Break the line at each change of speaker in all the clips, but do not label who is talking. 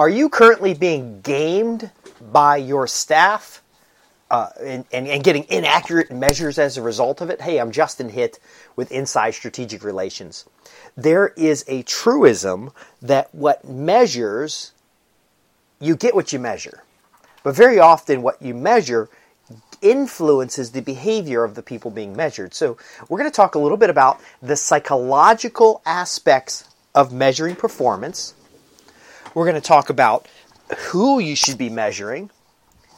Are you currently being gamed by your staff uh, and, and, and getting inaccurate measures as a result of it? Hey, I'm Justin Hitt with Inside Strategic Relations. There is a truism that what measures, you get what you measure. But very often, what you measure influences the behavior of the people being measured. So, we're going to talk a little bit about the psychological aspects of measuring performance. We're going to talk about who you should be measuring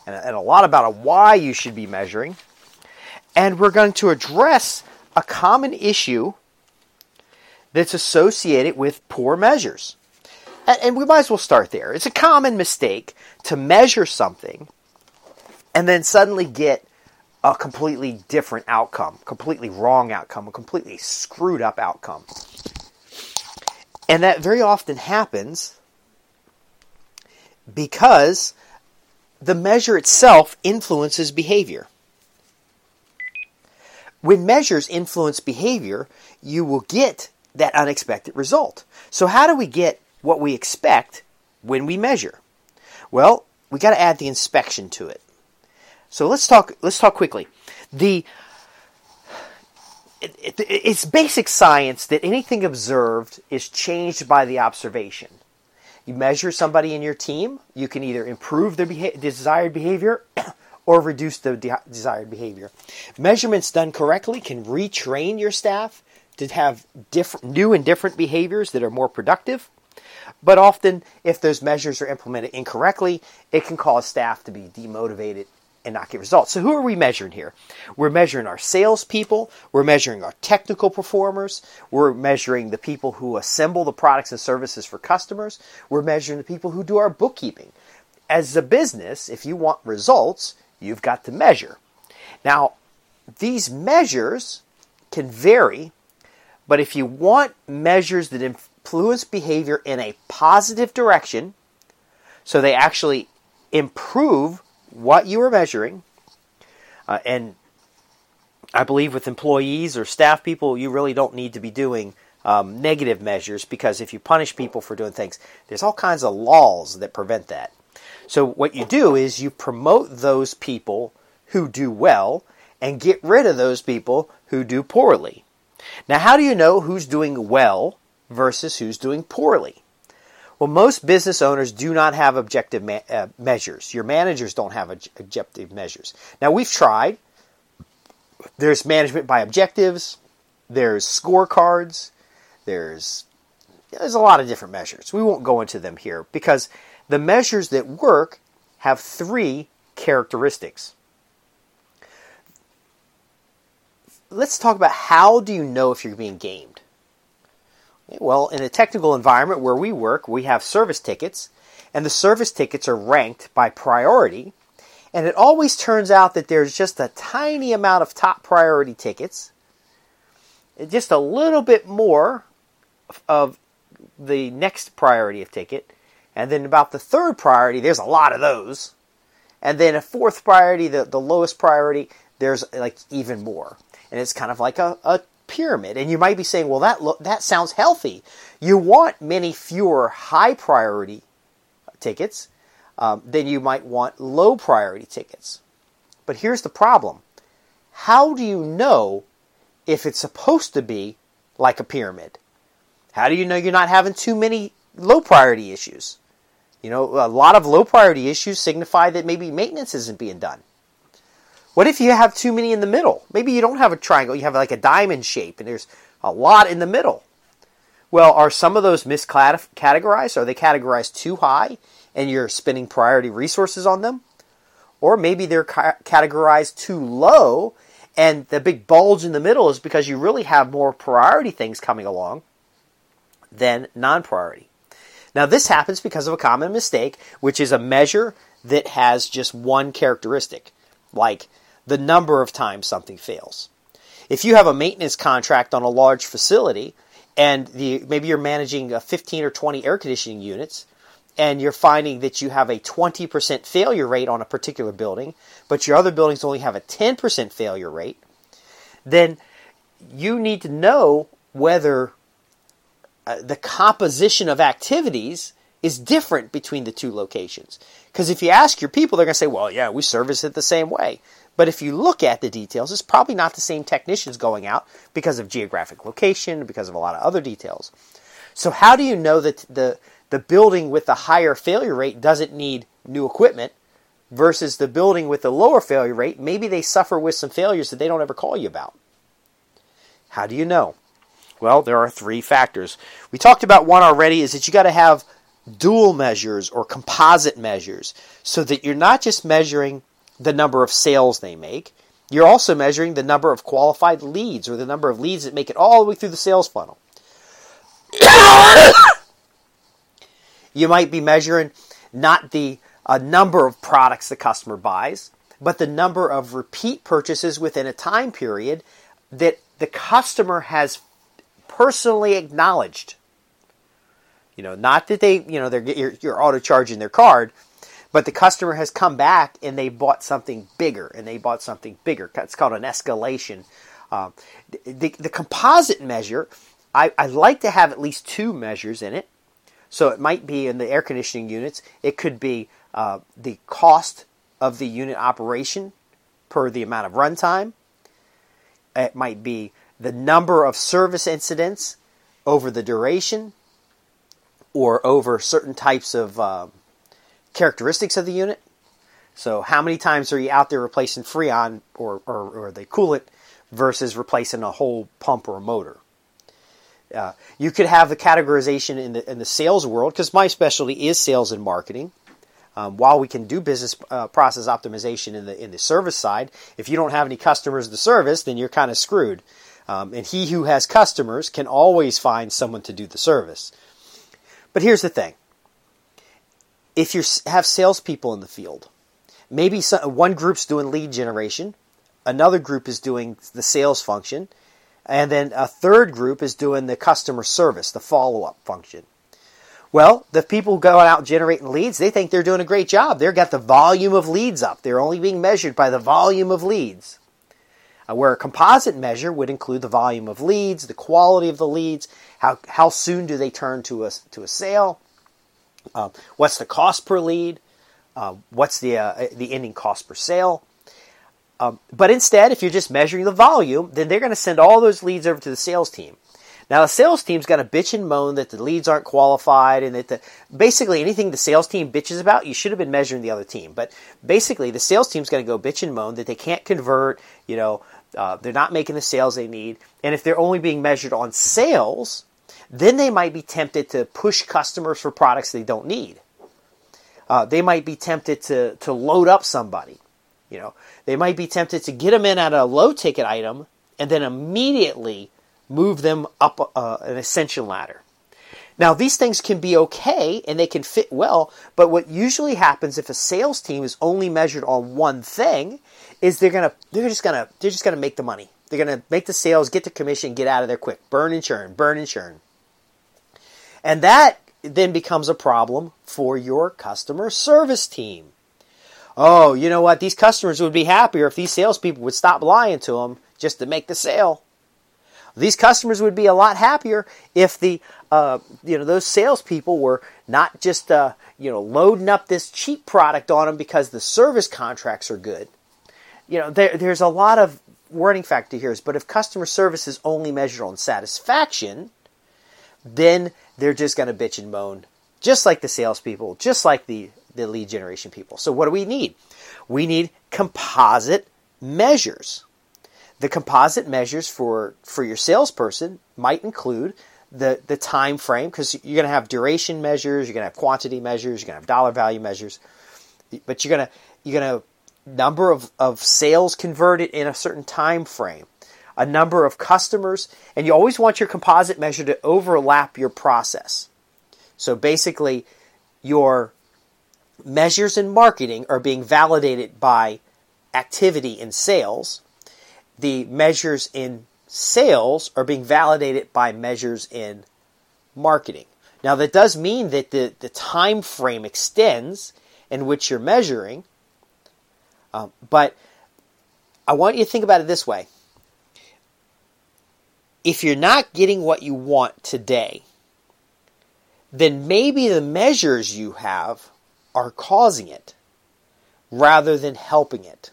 and, and a lot about why you should be measuring. And we're going to address a common issue that's associated with poor measures. And, and we might as well start there. It's a common mistake to measure something and then suddenly get a completely different outcome, completely wrong outcome, a completely screwed up outcome. And that very often happens because the measure itself influences behavior. When measures influence behavior, you will get that unexpected result. So, how do we get what we expect when we measure? Well, we got to add the inspection to it. So let's talk. Let's talk quickly. The it, it, it's basic science that anything observed is changed by the observation. You measure somebody in your team, you can either improve their beha- desired behavior or reduce the de- desired behavior. Measurements done correctly can retrain your staff to have different, new and different behaviors that are more productive. But often, if those measures are implemented incorrectly, it can cause staff to be demotivated and not get results. So who are we measuring here? We're measuring our salespeople. We're measuring our technical performers. We're measuring the people who assemble the products and services for customers. We're measuring the people who do our bookkeeping. As a business, if you want results, you've got to measure. Now, these measures can vary, but if you want measures that influence behavior in a positive direction, so they actually improve what you are measuring, uh, and I believe with employees or staff people, you really don't need to be doing um, negative measures because if you punish people for doing things, there's all kinds of laws that prevent that. So what you do is you promote those people who do well and get rid of those people who do poorly. Now, how do you know who's doing well versus who's doing poorly? Well, most business owners do not have objective ma- uh, measures. Your managers don't have objective measures. Now, we've tried. There's management by objectives. There's scorecards. There's there's a lot of different measures. We won't go into them here because the measures that work have three characteristics. Let's talk about how do you know if you're being gamed? Well, in a technical environment where we work, we have service tickets, and the service tickets are ranked by priority. And it always turns out that there's just a tiny amount of top priority tickets, just a little bit more of the next priority of ticket, and then about the third priority, there's a lot of those. And then a fourth priority, the, the lowest priority, there's like even more. And it's kind of like a, a pyramid. And you might be saying, well, that, lo- that sounds healthy. You want many fewer high priority tickets um, than you might want low priority tickets. But here's the problem how do you know if it's supposed to be like a pyramid? How do you know you're not having too many low priority issues? You know, a lot of low priority issues signify that maybe maintenance isn't being done. What if you have too many in the middle? Maybe you don't have a triangle, you have like a diamond shape and there's a lot in the middle. Well, are some of those miscategorized? Are they categorized too high and you're spending priority resources on them? Or maybe they're ca- categorized too low and the big bulge in the middle is because you really have more priority things coming along than non priority. Now, this happens because of a common mistake, which is a measure that has just one characteristic, like the number of times something fails. If you have a maintenance contract on a large facility and the, maybe you're managing 15 or 20 air conditioning units and you're finding that you have a 20% failure rate on a particular building, but your other buildings only have a 10% failure rate, then you need to know whether uh, the composition of activities is different between the two locations. Because if you ask your people, they're going to say, well, yeah, we service it the same way. But if you look at the details, it's probably not the same technicians going out because of geographic location, because of a lot of other details. So how do you know that the the building with the higher failure rate doesn't need new equipment versus the building with the lower failure rate, maybe they suffer with some failures that they don't ever call you about. How do you know? Well, there are three factors. We talked about one already is that you got to have dual measures or composite measures so that you're not just measuring the number of sales they make, you're also measuring the number of qualified leads or the number of leads that make it all the way through the sales funnel. you might be measuring not the uh, number of products the customer buys, but the number of repeat purchases within a time period that the customer has personally acknowledged. You know, not that they, you know, they're you're, you're auto charging their card, but the customer has come back and they bought something bigger, and they bought something bigger. It's called an escalation. Uh, the, the composite measure, I, I like to have at least two measures in it. So it might be in the air conditioning units. It could be uh, the cost of the unit operation per the amount of runtime. It might be the number of service incidents over the duration or over certain types of uh, characteristics of the unit. So, how many times are you out there replacing Freon or, or, or the coolant versus replacing a whole pump or a motor? Uh, you could have the categorization in the in the sales world because my specialty is sales and marketing. Um, while we can do business uh, process optimization in the in the service side, if you don't have any customers to service, then you're kind of screwed. Um, and he who has customers can always find someone to do the service. But here's the thing: if you have salespeople in the field, maybe some, one group's doing lead generation, another group is doing the sales function, and then a third group is doing the customer service, the follow up function. Well, the people going out generating leads, they think they're doing a great job. They've got the volume of leads up. They're only being measured by the volume of leads. Uh, where a composite measure would include the volume of leads, the quality of the leads, how, how soon do they turn to a, to a sale, uh, what's the cost per lead, uh, what's the, uh, the ending cost per sale, um, but instead, if you're just measuring the volume, then they're going to send all those leads over to the sales team. Now, the sales team's going to bitch and moan that the leads aren't qualified and that the, basically anything the sales team bitches about, you should have been measuring the other team. But basically, the sales team's going to go bitch and moan that they can't convert, you know, uh, they're not making the sales they need. And if they're only being measured on sales, then they might be tempted to push customers for products they don't need. Uh, they might be tempted to, to load up somebody. You know, they might be tempted to get them in at a low ticket item and then immediately move them up uh, an ascension ladder. Now, these things can be okay and they can fit well, but what usually happens if a sales team is only measured on one thing is they're gonna they're just gonna they're just gonna make the money. They're gonna make the sales, get the commission, get out of there quick, burn and churn, burn and churn, and that then becomes a problem for your customer service team oh, you know what? These customers would be happier if these salespeople would stop lying to them just to make the sale. These customers would be a lot happier if the uh, you know those salespeople were not just uh, you know loading up this cheap product on them because the service contracts are good. You know there, there's a lot of warning factor here, but if customer service is only measured on satisfaction, then they're just going to bitch and moan, just like the salespeople, just like the the lead generation people. So what do we need? We need composite measures. The composite measures for, for your salesperson might include the, the time frame because you're going to have duration measures, you're going to have quantity measures, you're going to have dollar value measures, but you're going to you're going to number of, of sales converted in a certain time frame, a number of customers, and you always want your composite measure to overlap your process. So basically, your measures in marketing are being validated by activity in sales. The measures in sales are being validated by measures in marketing. Now that does mean that the, the time frame extends in which you're measuring, um, but I want you to think about it this way. If you're not getting what you want today, then maybe the measures you have are causing it rather than helping it.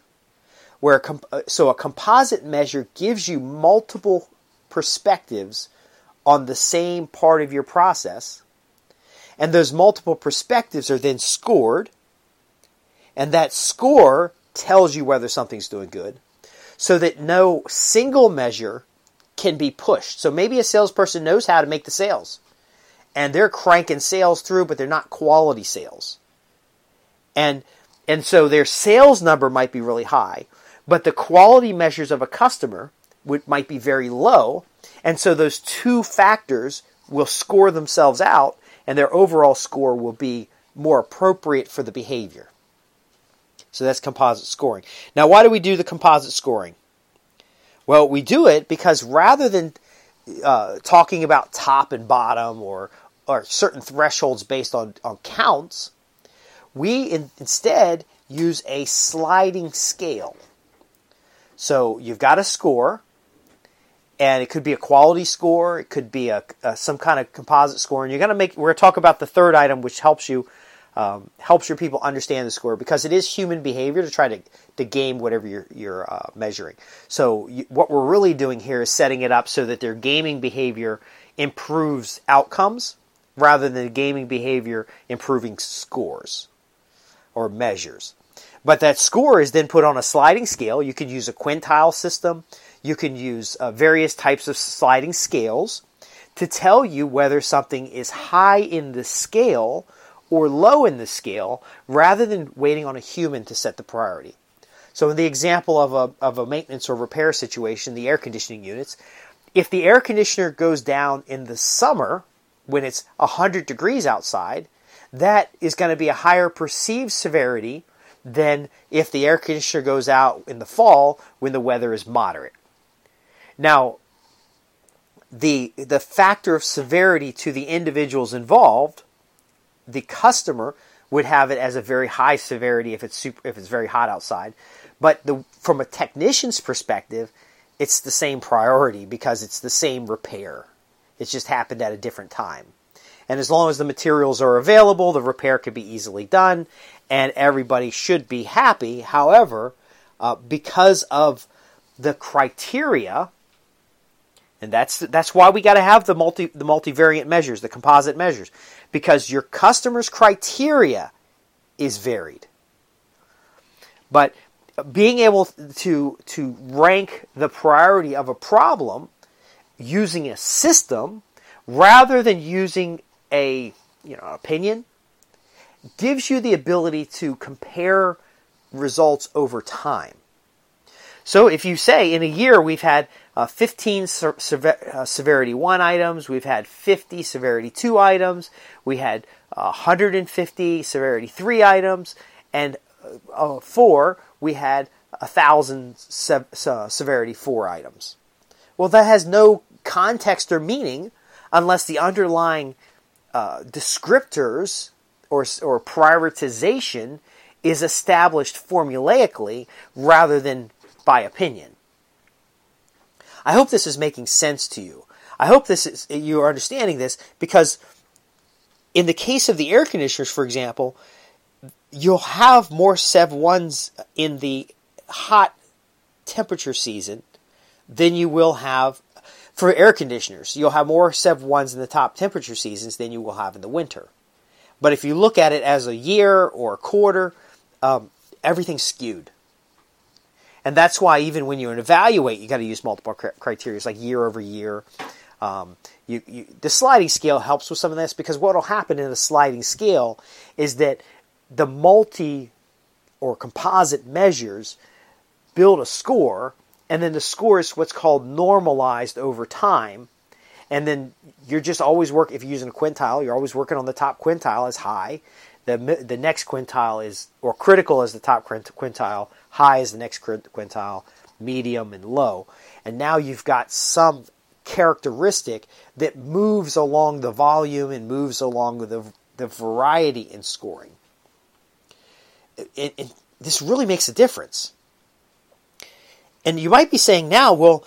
Where a comp- uh, so a composite measure gives you multiple perspectives on the same part of your process, and those multiple perspectives are then scored, and that score tells you whether something's doing good, so that no single measure can be pushed. So maybe a salesperson knows how to make the sales, and they're cranking sales through, but they're not quality sales. And and so their sales number might be really high, but the quality measures of a customer would, might be very low. And so those two factors will score themselves out, and their overall score will be more appropriate for the behavior. So that's composite scoring. Now, why do we do the composite scoring? Well, we do it because rather than uh, talking about top and bottom or, or certain thresholds based on, on counts, we in, instead use a sliding scale. So you've got a score, and it could be a quality score, it could be a, a some kind of composite score, and you're going to make. We're going to talk about the third item, which helps you um, helps your people understand the score because it is human behavior to try to, to game whatever you're, you're uh, measuring. So you, what we're really doing here is setting it up so that their gaming behavior improves outcomes rather than the gaming behavior improving scores or measures. But that score is then put on a sliding scale. You can use a quintile system. You can use uh, various types of sliding scales to tell you whether something is high in the scale or low in the scale rather than waiting on a human to set the priority. So, in the example of a, of a maintenance or repair situation, the air conditioning units, if the air conditioner goes down in the summer when it's 100 degrees outside, that is going to be a higher perceived severity than if the air conditioner goes out in the fall when the weather is moderate. Now, the the factor of severity to the individuals involved, the customer would have it as a very high severity if it's super, if it's very hot outside, but the, from a technician's perspective, it's the same priority because it's the same repair. It's just happened at a different time. And as long as the materials are available, the repair can be easily done, and everybody should be happy. However, uh, because of the criteria, and that's that's why we got to have the multi the multivariate measures, the composite measures, because your customer's criteria is varied. But being able to to rank the priority of a problem using a system rather than using a you know opinion gives you the ability to compare results over time. So if you say in a year we've had uh, 15 sever- uh, severity 1 items, we've had 50 severity 2 items, we had uh, 150 severity 3 items, and uh, uh, 4 we had 1,000 se- severity 4 items. Well, that has no context or meaning unless the underlying uh, descriptors or, or prioritization is established formulaically rather than by opinion. I hope this is making sense to you. I hope this is you are understanding this because in the case of the air conditioners, for example, you'll have more Sev ones in the hot temperature season than you will have for air conditioners, you'll have more Sev 1s in the top temperature seasons than you will have in the winter. But if you look at it as a year or a quarter, um, everything's skewed. And that's why even when you evaluate, you got to use multiple criteria, like year over year. Um, you, you, the sliding scale helps with some of this because what will happen in a sliding scale is that the multi or composite measures build a score and then the score is what's called normalized over time. And then you're just always work if you're using a quintile, you're always working on the top quintile as high. The the next quintile is or critical as the top quintile, high is the next quintile, medium and low. And now you've got some characteristic that moves along the volume and moves along the, the variety in scoring. It, this really makes a difference. And you might be saying now, well,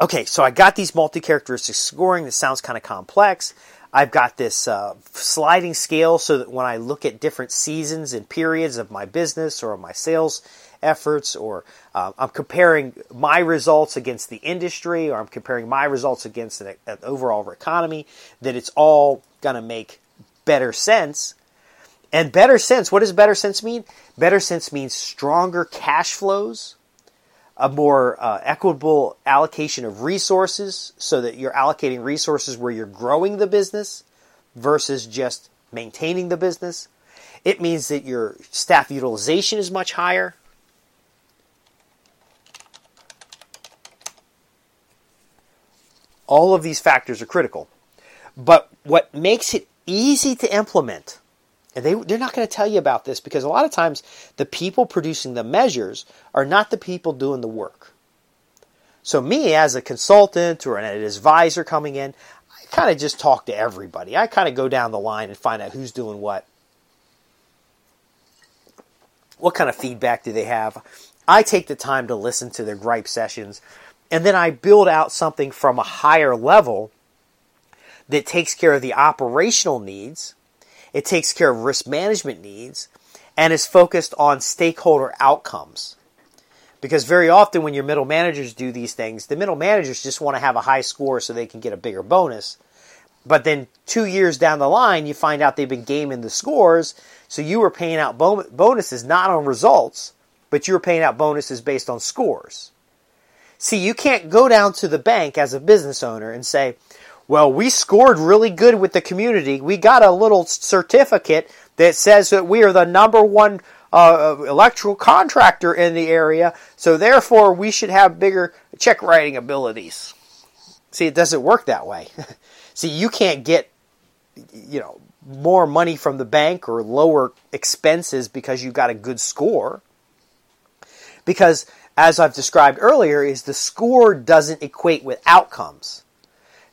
okay, so I got these multi characteristic scoring. This sounds kind of complex. I've got this uh, sliding scale so that when I look at different seasons and periods of my business or my sales efforts, or uh, I'm comparing my results against the industry, or I'm comparing my results against an, an overall economy, that it's all going to make better sense. And better sense, what does better sense mean? Better sense means stronger cash flows, a more uh, equitable allocation of resources so that you're allocating resources where you're growing the business versus just maintaining the business. It means that your staff utilization is much higher. All of these factors are critical. But what makes it easy to implement and they, they're not going to tell you about this because a lot of times the people producing the measures are not the people doing the work. So, me as a consultant or an advisor coming in, I kind of just talk to everybody. I kind of go down the line and find out who's doing what. What kind of feedback do they have? I take the time to listen to their gripe sessions, and then I build out something from a higher level that takes care of the operational needs it takes care of risk management needs and is focused on stakeholder outcomes. Because very often when your middle managers do these things, the middle managers just want to have a high score so they can get a bigger bonus. But then two years down the line, you find out they've been gaming the scores, so you were paying out bonuses not on results, but you were paying out bonuses based on scores. See, you can't go down to the bank as a business owner and say, well, we scored really good with the community. We got a little certificate that says that we are the number one uh, electrical contractor in the area, so therefore we should have bigger check writing abilities. See, it doesn't work that way. See, you can't get, you know, more money from the bank or lower expenses because you got a good score. Because, as I've described earlier, is the score doesn't equate with outcomes.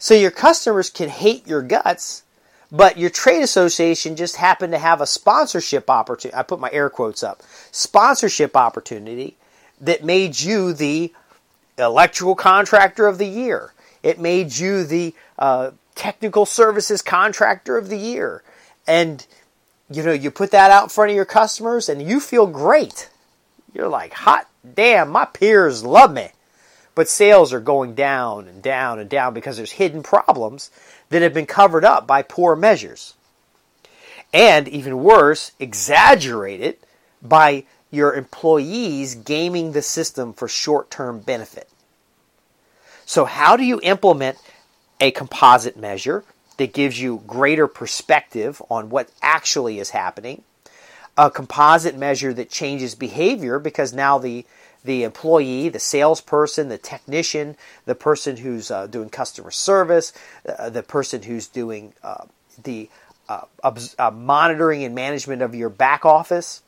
So your customers can hate your guts, but your trade association just happened to have a sponsorship opportunity. I put my air quotes up. Sponsorship opportunity that made you the electrical contractor of the year. It made you the uh, technical services contractor of the year. And you know, you put that out in front of your customers and you feel great. You're like, hot damn, my peers love me. But sales are going down and down and down because there's hidden problems that have been covered up by poor measures. And even worse, exaggerated by your employees gaming the system for short term benefit. So, how do you implement a composite measure that gives you greater perspective on what actually is happening? A composite measure that changes behavior because now the the employee, the salesperson, the technician, the person who's uh, doing customer service, uh, the person who's doing uh, the uh, uh, monitoring and management of your back office.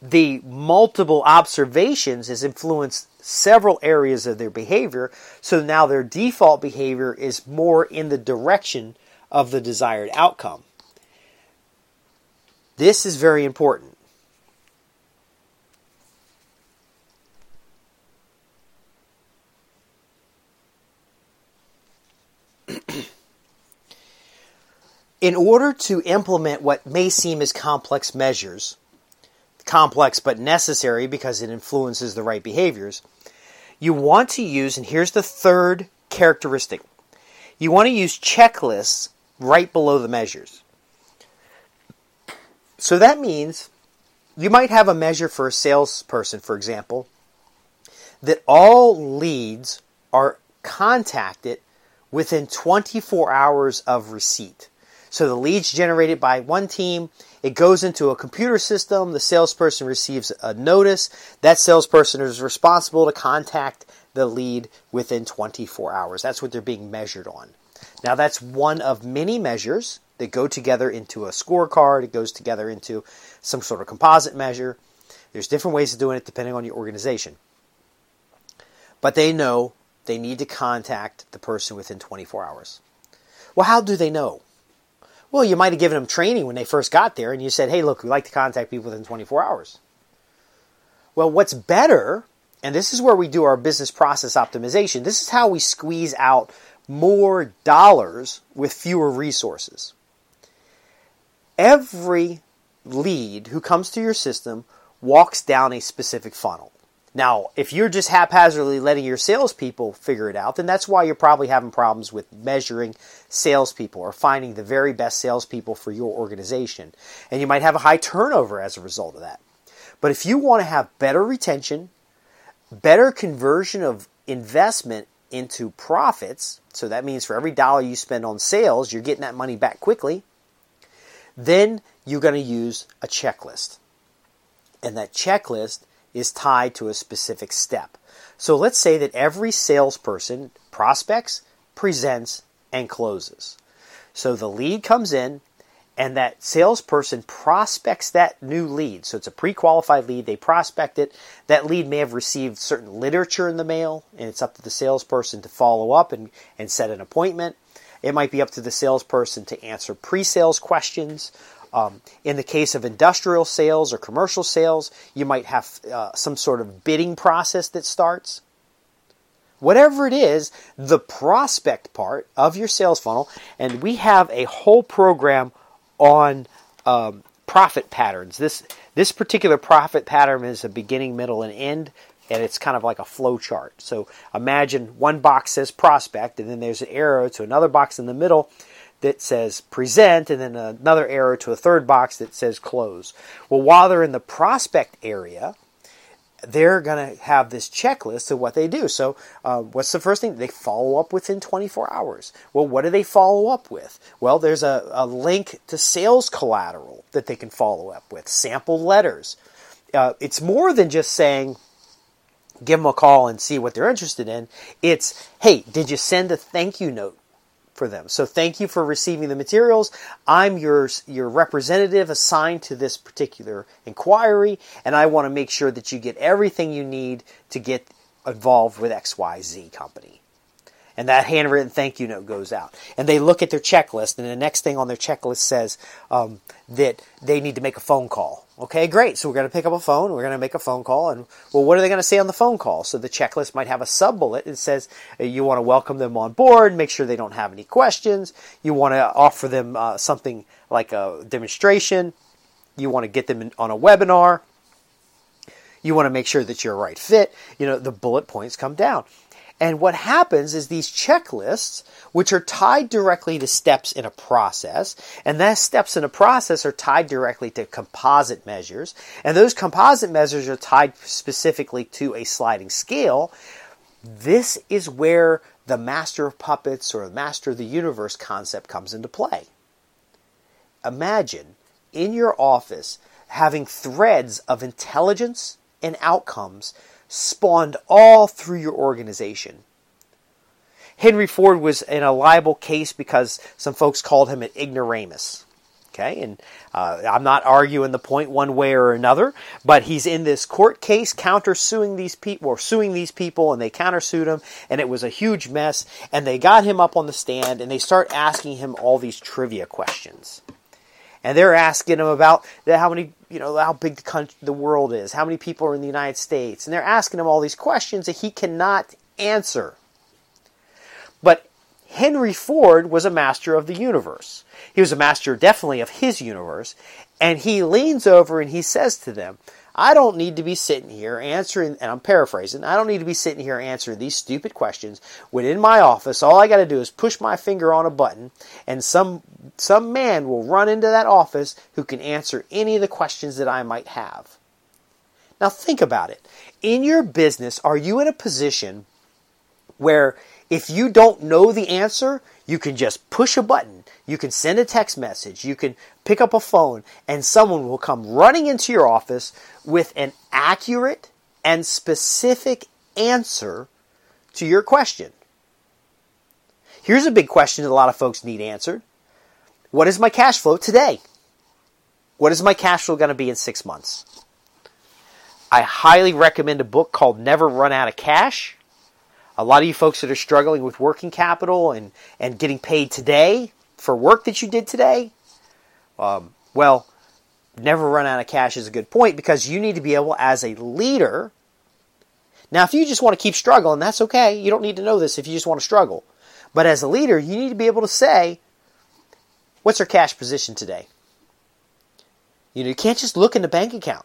The multiple observations has influenced several areas of their behavior, so now their default behavior is more in the direction of the desired outcome. This is very important. in order to implement what may seem as complex measures, complex but necessary because it influences the right behaviors, you want to use, and here's the third characteristic you want to use checklists right below the measures. So that means you might have a measure for a salesperson, for example, that all leads are contacted within 24 hours of receipt. So the leads generated by one team, it goes into a computer system. The salesperson receives a notice. That salesperson is responsible to contact the lead within 24 hours. That's what they're being measured on. Now, that's one of many measures that go together into a scorecard. It goes together into some sort of composite measure. There's different ways of doing it depending on your organization. But they know they need to contact the person within 24 hours. Well, how do they know? Well, you might have given them training when they first got there and you said, hey, look, we like to contact people within 24 hours. Well, what's better, and this is where we do our business process optimization, this is how we squeeze out more dollars with fewer resources. Every lead who comes to your system walks down a specific funnel. Now, if you're just haphazardly letting your salespeople figure it out, then that's why you're probably having problems with measuring salespeople or finding the very best salespeople for your organization. And you might have a high turnover as a result of that. But if you want to have better retention, better conversion of investment into profits, so that means for every dollar you spend on sales, you're getting that money back quickly, then you're going to use a checklist. And that checklist is tied to a specific step. So let's say that every salesperson prospects, presents, and closes. So the lead comes in, and that salesperson prospects that new lead. So it's a pre qualified lead, they prospect it. That lead may have received certain literature in the mail, and it's up to the salesperson to follow up and, and set an appointment. It might be up to the salesperson to answer pre sales questions um, in the case of industrial sales or commercial sales, you might have uh, some sort of bidding process that starts. Whatever it is, the prospect part of your sales funnel, and we have a whole program on um, profit patterns. This this particular profit pattern is a beginning, middle, and end, and it's kind of like a flow chart. So imagine one box says prospect, and then there's an arrow to another box in the middle that says present and then another arrow to a third box that says close. Well, while they're in the prospect area, they're going to have this checklist of what they do. So, uh, what's the first thing? They follow up within 24 hours. Well, what do they follow up with? Well, there's a, a link to sales collateral that they can follow up with, sample letters. Uh, it's more than just saying, give them a call and see what they're interested in. It's, hey, did you send a thank you note for them. So thank you for receiving the materials. I'm your your representative assigned to this particular inquiry, and I want to make sure that you get everything you need to get involved with XYZ company and that handwritten thank you note goes out. And they look at their checklist, and the next thing on their checklist says um, that they need to make a phone call. Okay, great. So we're going to pick up a phone. We're going to make a phone call, and well, what are they going to say on the phone call? So the checklist might have a sub bullet. It says uh, you want to welcome them on board, make sure they don't have any questions. You want to offer them uh, something like a demonstration. You want to get them in, on a webinar. You want to make sure that you're a right fit. You know, the bullet points come down. And what happens is these checklists, which are tied directly to steps in a process, and those steps in a process are tied directly to composite measures, and those composite measures are tied specifically to a sliding scale. This is where the master of puppets or the master of the universe concept comes into play. Imagine in your office having threads of intelligence and outcomes spawned all through your organization. Henry Ford was in a liable case because some folks called him an ignoramus. Okay, and uh, I'm not arguing the point one way or another, but he's in this court case countersuing these people, or suing these people, and they countersued him, and it was a huge mess. And they got him up on the stand, and they start asking him all these trivia questions and they're asking him about how many, you know, how big the country, the world is, how many people are in the United States, and they're asking him all these questions that he cannot answer. But Henry Ford was a master of the universe. He was a master, definitely, of his universe, and he leans over and he says to them, I don't need to be sitting here answering, and I'm paraphrasing, I don't need to be sitting here answering these stupid questions when in my office all I got to do is push my finger on a button and some some man will run into that office who can answer any of the questions that I might have. Now think about it. In your business, are you in a position where if you don't know the answer, you can just push a button, you can send a text message, you can pick up a phone, and someone will come running into your office with an accurate and specific answer to your question. Here's a big question that a lot of folks need answered What is my cash flow today? What is my cash flow going to be in six months? I highly recommend a book called Never Run Out of Cash. A lot of you folks that are struggling with working capital and, and getting paid today for work that you did today, um, well, never run out of cash is a good point because you need to be able, as a leader, now if you just want to keep struggling, that's okay. You don't need to know this if you just want to struggle. But as a leader, you need to be able to say, what's our cash position today? You know, you can't just look in the bank account.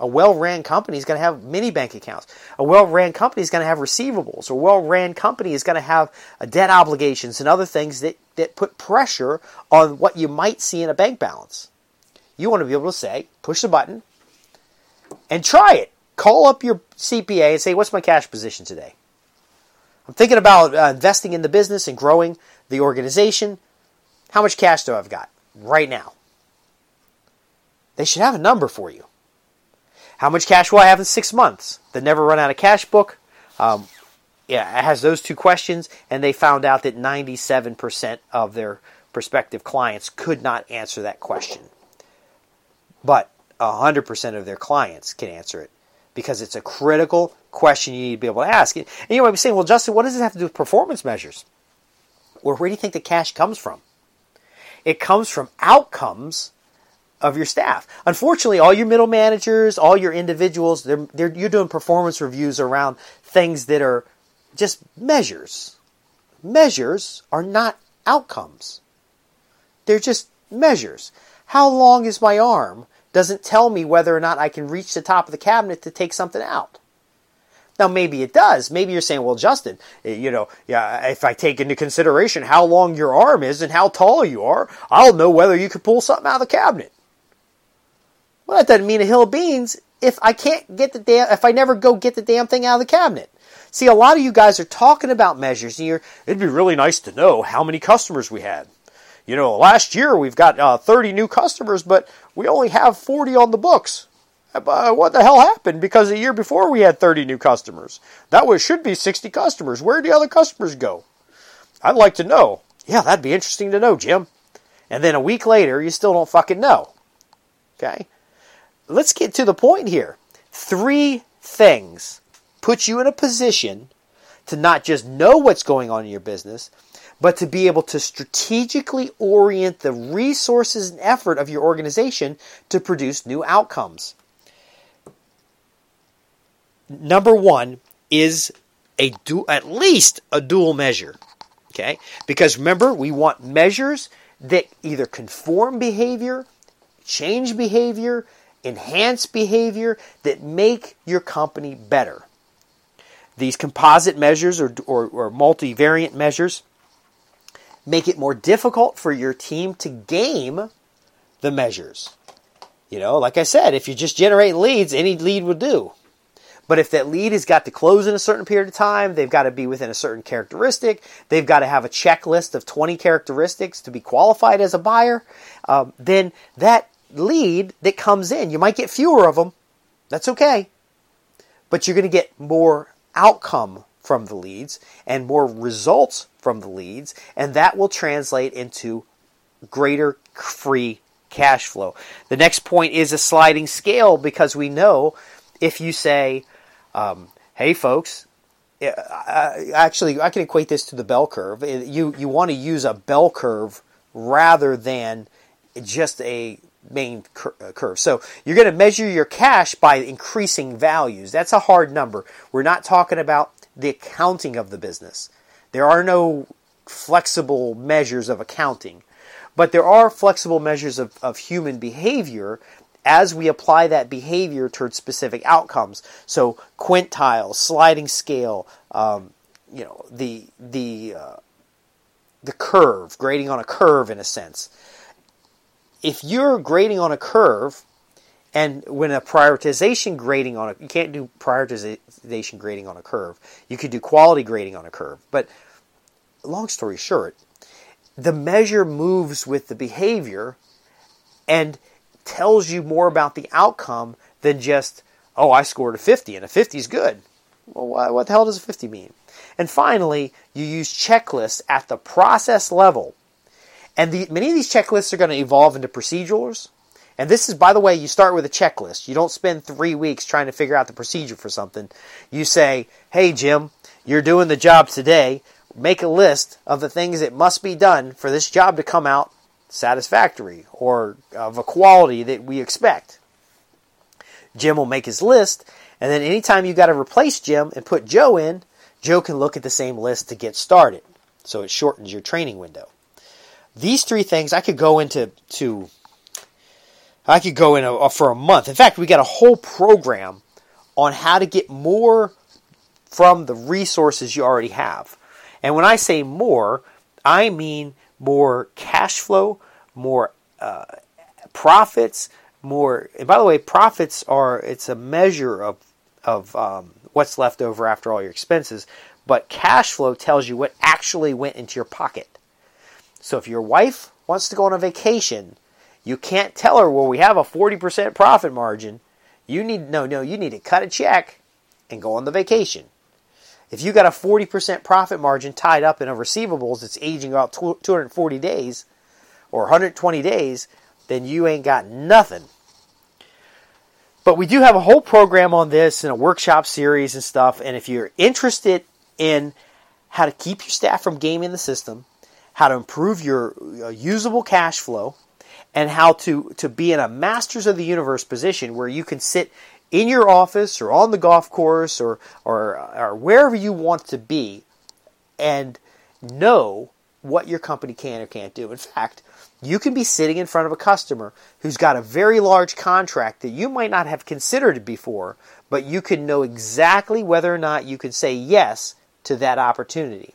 A well-ran company is going to have many bank accounts. A well-ran company is going to have receivables. A well-ran company is going to have debt obligations and other things that, that put pressure on what you might see in a bank balance. You want to be able to say, push the button, and try it. Call up your CPA and say, what's my cash position today? I'm thinking about uh, investing in the business and growing the organization. How much cash do I've got right now? They should have a number for you. How much cash will I have in six months? The Never Run Out of Cash book. Um, yeah, it has those two questions, and they found out that 97% of their prospective clients could not answer that question. But 100% of their clients can answer it because it's a critical question you need to be able to ask. And you might be saying, well, Justin, what does this have to do with performance measures? Well, where do you think the cash comes from? It comes from outcomes of your staff. Unfortunately, all your middle managers, all your individuals, they're, they're, you're doing performance reviews around things that are just measures. Measures are not outcomes. They're just measures. How long is my arm? Doesn't tell me whether or not I can reach the top of the cabinet to take something out. Now, maybe it does. Maybe you're saying, well, Justin, eh, you know, yeah, if I take into consideration how long your arm is and how tall you are, I'll know whether you could pull something out of the cabinet. Well, that doesn't mean a hill of beans if I can't get the damn, if I never go get the damn thing out of the cabinet. See, a lot of you guys are talking about measures, and you're, it'd be really nice to know how many customers we had. You know, last year we've got uh, 30 new customers, but we only have 40 on the books. Uh, what the hell happened? Because the year before we had 30 new customers. That was should be 60 customers. Where did the other customers go? I'd like to know. Yeah, that'd be interesting to know, Jim. And then a week later, you still don't fucking know. Okay? Let's get to the point here. Three things put you in a position to not just know what's going on in your business, but to be able to strategically orient the resources and effort of your organization to produce new outcomes. Number one is a du- at least a dual measure. Okay? Because remember, we want measures that either conform behavior, change behavior, enhance behavior, that make your company better. These composite measures or, or, or multivariate measures make it more difficult for your team to game the measures. You know, like I said, if you just generate leads, any lead would do. But if that lead has got to close in a certain period of time, they've got to be within a certain characteristic, they've got to have a checklist of 20 characteristics to be qualified as a buyer, um, then that lead that comes in, you might get fewer of them. That's okay. But you're going to get more outcome from the leads and more results from the leads, and that will translate into greater free cash flow. The next point is a sliding scale because we know if you say, um, hey, folks, actually, I can equate this to the bell curve. You, you want to use a bell curve rather than just a main uh, curve. So you're going to measure your cash by increasing values. That's a hard number. We're not talking about the accounting of the business. There are no flexible measures of accounting, but there are flexible measures of, of human behavior as we apply that behavior towards specific outcomes. So quintile, sliding scale, um, you know, the the uh, the curve, grading on a curve in a sense. If you're grading on a curve, and when a prioritization grading on a, you can't do prioritization grading on a curve. You could do quality grading on a curve. But long story short, the measure moves with the behavior and tells you more about the outcome than just, oh, I scored a 50 and a 50 is good. Well, what the hell does a 50 mean? And finally, you use checklists at the process level. And the, many of these checklists are going to evolve into procedures and this is, by the way, you start with a checklist. You don't spend three weeks trying to figure out the procedure for something. You say, hey, Jim, you're doing the job today. Make a list of the things that must be done for this job to come out satisfactory or of a quality that we expect. Jim will make his list, and then anytime you've got to replace Jim and put Joe in, Joe can look at the same list to get started. So it shortens your training window. These three things I could go into to I could go in a, for a month. In fact, we got a whole program on how to get more from the resources you already have. And when I say more, I mean more cash flow, more uh, profits, more. And by the way, profits are it's a measure of of um, what's left over after all your expenses. But cash flow tells you what actually went into your pocket. So if your wife wants to go on a vacation, you can't tell her, well, we have a 40% profit margin. You need no, no, you need to cut a check and go on the vacation. If you got a 40% profit margin tied up in a receivables that's aging about 240 days or 120 days, then you ain't got nothing. But we do have a whole program on this and a workshop series and stuff. And if you're interested in how to keep your staff from gaming the system, how to improve your uh, usable cash flow, and how to, to be in a masters of the universe position where you can sit in your office or on the golf course or, or, or wherever you want to be and know what your company can or can't do. In fact, you can be sitting in front of a customer who's got a very large contract that you might not have considered before, but you can know exactly whether or not you can say yes to that opportunity.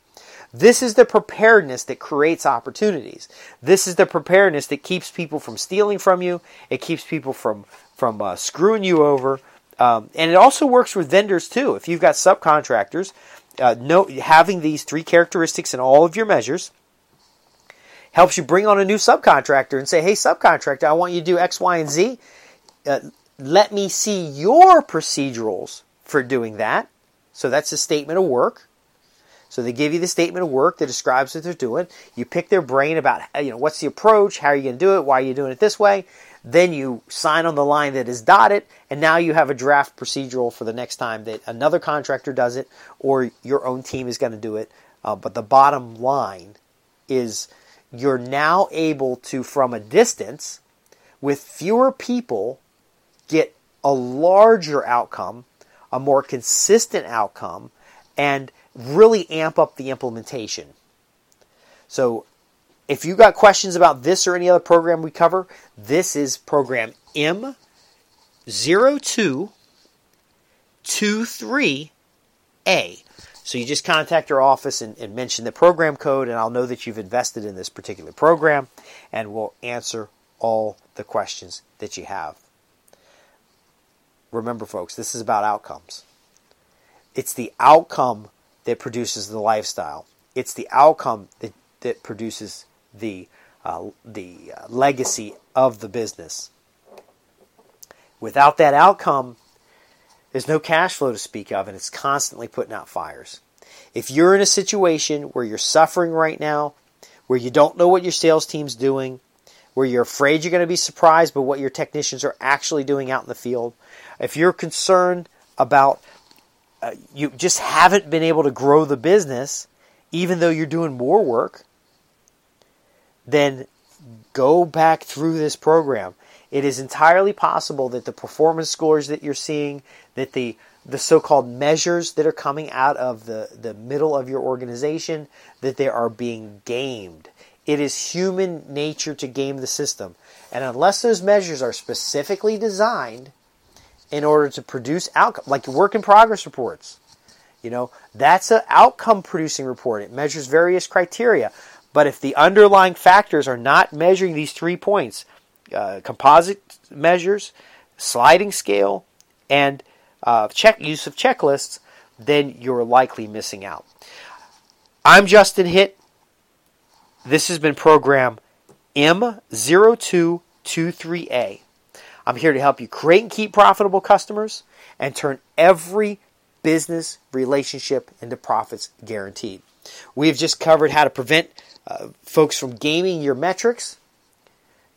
This is the preparedness that creates opportunities. This is the preparedness that keeps people from stealing from you. It keeps people from from uh, screwing you over, um, and it also works with vendors too. If you've got subcontractors, uh, know, having these three characteristics in all of your measures helps you bring on a new subcontractor and say, hey, subcontractor, I want you to do X, Y, and Z. Uh, let me see your procedurals for doing that. So that's a statement of work. So they give you the statement of work that describes what they're doing. You pick their brain about, you know, what's the approach, how are you going to do it, why are you doing it this way. Then you sign on the line that is dotted, and now you have a draft procedural for the next time that another contractor does it or your own team is going to do it. Uh, but the bottom line is you're now able to, from a distance, with fewer people, get a larger outcome, a more consistent outcome, and really amp up the implementation. So, if you got questions about this or any other program we cover, this is program M0223A. So you just contact your office and, and, mention the program code, and I'll know that you've invested in this particular program, and we'll answer all the questions that you have. Remember, folks, this is about outcomes. It's the outcome that produces the lifestyle. It's the outcome that, that produces the uh, the uh, legacy of the business. Without that outcome, there's no cash flow to speak of, and it's constantly putting out fires. If you're in a situation where you're suffering right now, where you don't know what your sales team's doing, where you're afraid you're going to be surprised by what your technicians are actually doing out in the field, if you're concerned about uh, you just haven't been able to grow the business, even though you're doing more work, then go back through this program. It is entirely possible that the performance scores that you're seeing, that the the so-called measures that are coming out of the, the middle of your organization, that they are being gamed. It is human nature to game the system. And unless those measures are specifically designed in order to produce outcome, like work in progress reports, you know, that's an outcome producing report. It measures various criteria. But if the underlying factors are not measuring these three points, uh, composite measures, sliding scale, and uh, check use of checklists, then you're likely missing out. I'm Justin Hitt. This has been program M0223A. I'm here to help you create and keep profitable customers and turn every business relationship into profits guaranteed. We have just covered how to prevent uh, folks from gaming your metrics.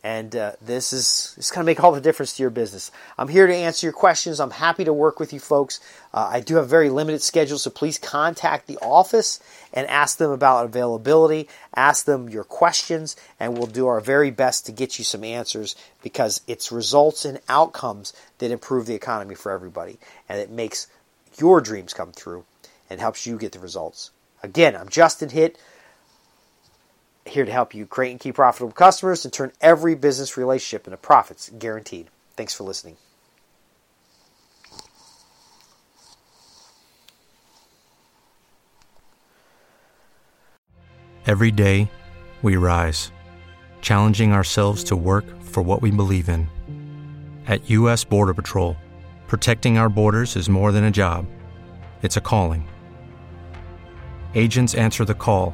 And uh, this is it's going to make all the difference to your business. I'm here to answer your questions. I'm happy to work with you folks. Uh, I do have very limited schedule, so please contact the office and ask them about availability. Ask them your questions, and we'll do our very best to get you some answers because it's results and outcomes that improve the economy for everybody, and it makes your dreams come true and helps you get the results. Again, I'm Justin Hitt here to help you create and keep profitable customers and turn every business relationship into profits guaranteed. Thanks for listening.
Every day, we rise, challenging ourselves to work for what we believe in. At U.S. Border Patrol, protecting our borders is more than a job, it's a calling. Agents answer the call,